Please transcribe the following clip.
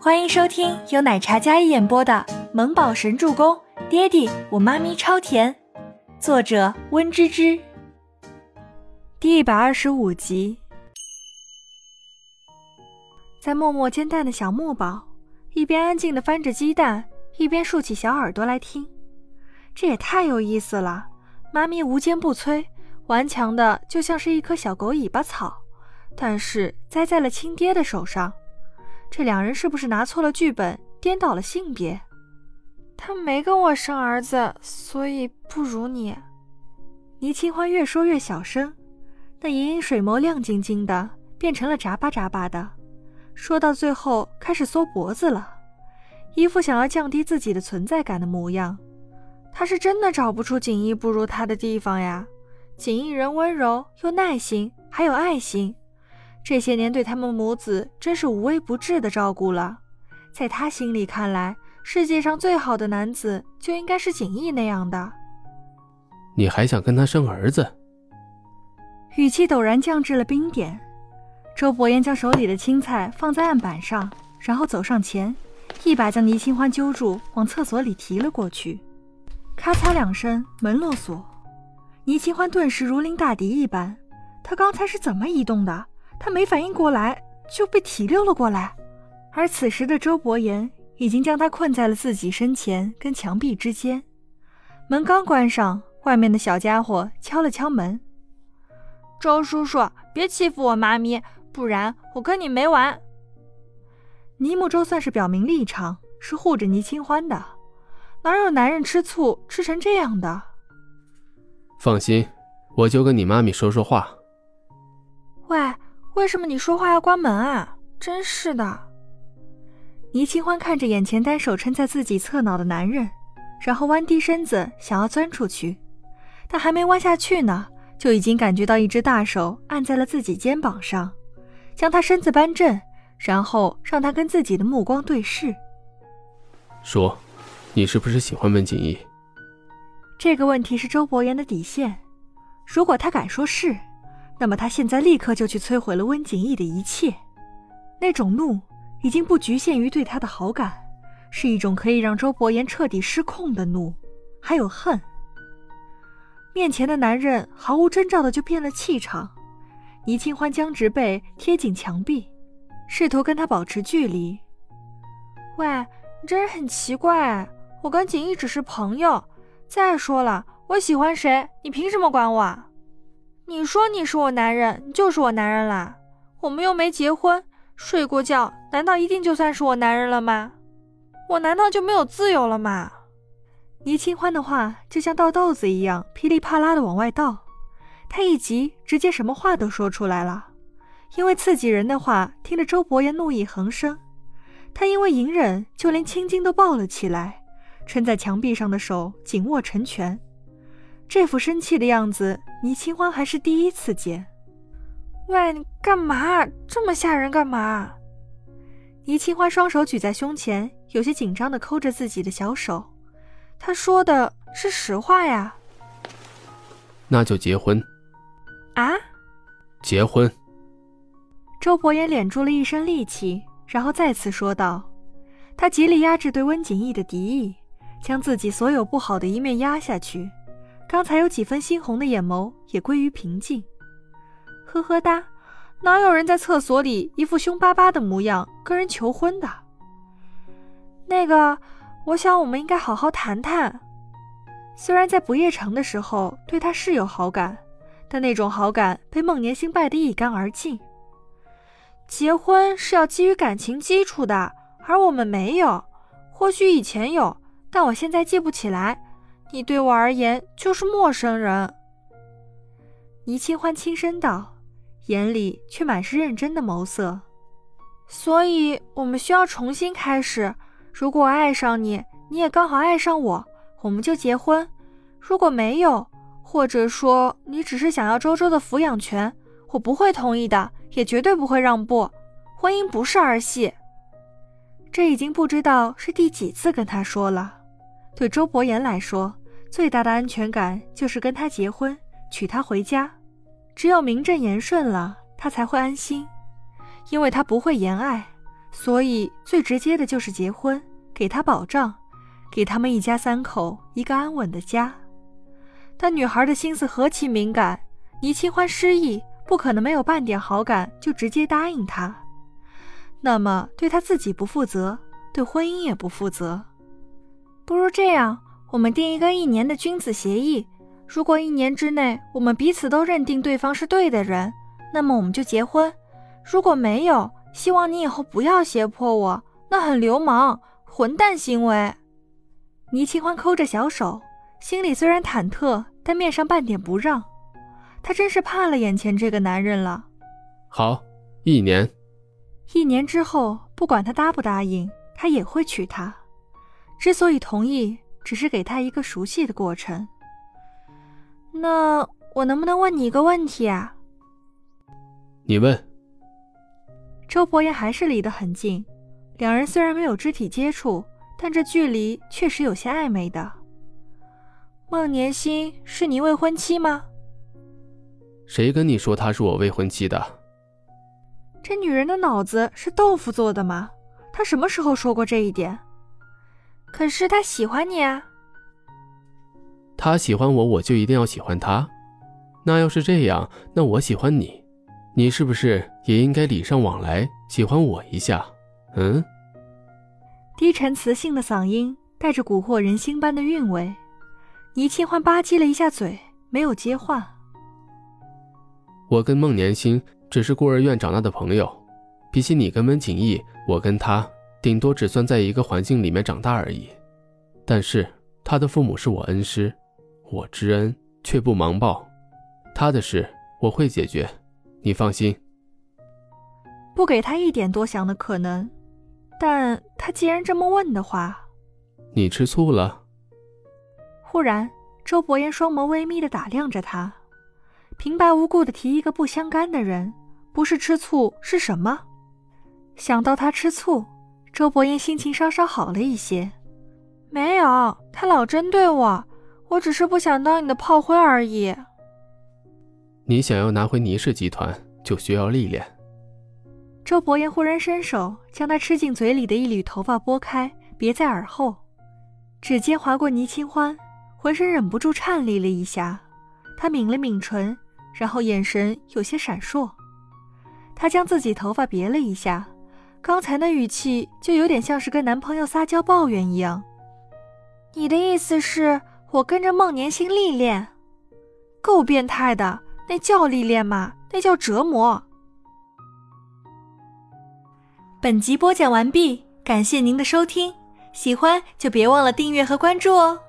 欢迎收听由奶茶一演播的《萌宝神助攻》，爹地我妈咪超甜，作者温芝芝。第一百二十五集，在默默煎蛋的小木宝一边安静的翻着鸡蛋，一边竖起小耳朵来听。这也太有意思了，妈咪无坚不摧，顽强的就像是一棵小狗尾巴草，但是栽在了亲爹的手上。这两人是不是拿错了剧本，颠倒了性别？他没跟我生儿子，所以不如你。倪清欢越说越小声，那盈盈水眸亮晶晶的，变成了眨巴眨巴的。说到最后，开始缩脖子了，一副想要降低自己的存在感的模样。他是真的找不出锦衣不如他的地方呀。锦衣人温柔又耐心，还有爱心。这些年对他们母子真是无微不至的照顾了，在他心里看来，世界上最好的男子就应该是景逸那样的。你还想跟他生儿子？语气陡然降至了冰点。周伯言将手里的青菜放在案板上，然后走上前，一把将倪清欢揪住，往厕所里提了过去。咔嚓两声，门落锁。倪清欢顿时如临大敌一般，他刚才是怎么移动的？他没反应过来，就被提溜了过来，而此时的周伯言已经将他困在了自己身前跟墙壁之间。门刚关上，外面的小家伙敲了敲门：“周叔叔，别欺负我妈咪，不然我跟你没完。”尼木周算是表明立场，是护着倪清欢的，哪有男人吃醋吃成这样的？放心，我就跟你妈咪说说话。喂。为什么你说话要关门啊？真是的！倪清欢看着眼前单手撑在自己侧脑的男人，然后弯低身子想要钻出去，但还没弯下去呢，就已经感觉到一只大手按在了自己肩膀上，将他身子扳正，然后让他跟自己的目光对视。说，你是不是喜欢温景逸？这个问题是周伯言的底线，如果他敢说是。那么他现在立刻就去摧毁了温景逸的一切，那种怒已经不局限于对他的好感，是一种可以让周伯言彻底失控的怒，还有恨。面前的男人毫无征兆的就变了气场，倪清欢僵直背贴紧墙壁，试图跟他保持距离。喂，你这人很奇怪，我跟景逸只是朋友。再说了，我喜欢谁，你凭什么管我？你说你是我男人，就是我男人啦。我们又没结婚，睡过觉，难道一定就算是我男人了吗？我难道就没有自由了吗？倪清欢的话就像倒豆子一样噼里啪啦的往外倒，他一急，直接什么话都说出来了。因为刺激人的话，听得周伯言怒意横生。他因为隐忍，就连青筋都爆了起来，撑在墙壁上的手紧握成拳。这副生气的样子，倪清欢还是第一次见。喂，你干嘛？这么吓人干嘛？倪清欢双手举在胸前，有些紧张的抠着自己的小手。他说的是实话呀。那就结婚。啊？结婚。周伯言敛住了一身戾气，然后再次说道：“他极力压制对温景逸的敌意，将自己所有不好的一面压下去。”刚才有几分猩红的眼眸也归于平静，呵呵哒，哪有人在厕所里一副凶巴巴的模样跟人求婚的？那个，我想我们应该好好谈谈。虽然在不夜城的时候对他是有好感，但那种好感被孟年星败得一干二净。结婚是要基于感情基础的，而我们没有。或许以前有，但我现在记不起来。你对我而言就是陌生人。”倪清欢轻声道，眼里却满是认真的眸色。“所以，我们需要重新开始。如果爱上你，你也刚好爱上我，我们就结婚；如果没有，或者说你只是想要周周的抚养权，我不会同意的，也绝对不会让步。婚姻不是儿戏。”这已经不知道是第几次跟他说了。对周伯言来说，最大的安全感就是跟他结婚，娶她回家。只有名正言顺了，他才会安心，因为他不会言爱，所以最直接的就是结婚，给他保障，给他们一家三口一个安稳的家。但女孩的心思何其敏感，倪清欢失忆，不可能没有半点好感就直接答应他，那么对他自己不负责，对婚姻也不负责。不如这样，我们定一个一年的君子协议，如果一年之内我们彼此都认定对方是对的人，那么我们就结婚；如果没有，希望你以后不要胁迫我，那很流氓、混蛋行为。倪清欢抠着小手。心里虽然忐忑，但面上半点不让。他真是怕了眼前这个男人了。好，一年。一年之后，不管他答不答应，他也会娶她。之所以同意，只是给他一个熟悉的过程。那我能不能问你一个问题啊？你问。周伯言还是离得很近，两人虽然没有肢体接触，但这距离确实有些暧昧的。孟年心是你未婚妻吗？谁跟你说她是我未婚妻的？这女人的脑子是豆腐做的吗？她什么时候说过这一点？可是他喜欢你啊！他喜欢我，我就一定要喜欢他？那要是这样，那我喜欢你，你是不是也应该礼尚往来，喜欢我一下？嗯？低沉磁性的嗓音带着蛊惑人心般的韵味。倪清欢吧唧了一下嘴，没有接话。我跟孟年星只是孤儿院长大的朋友，比起你跟温景逸，我跟他顶多只算在一个环境里面长大而已。但是他的父母是我恩师，我知恩却不盲报，他的事我会解决，你放心。不给他一点多想的可能，但他既然这么问的话，你吃醋了？忽然，周伯言双眸微眯的打量着他，平白无故的提一个不相干的人，不是吃醋是什么？想到他吃醋，周伯言心情稍稍好了一些。没有，他老针对我，我只是不想当你的炮灰而已。你想要拿回倪氏集团，就需要历练。周伯言忽然伸手将他吃进嘴里的一缕头发拨开，别在耳后，指尖划过倪清欢。浑身忍不住颤栗了一下，他抿了抿唇，然后眼神有些闪烁。他将自己头发别了一下，刚才那语气就有点像是跟男朋友撒娇抱怨一样。你的意思是我跟着孟年星历练？够变态的，那叫历练吗？那叫折磨。本集播讲完毕，感谢您的收听，喜欢就别忘了订阅和关注哦。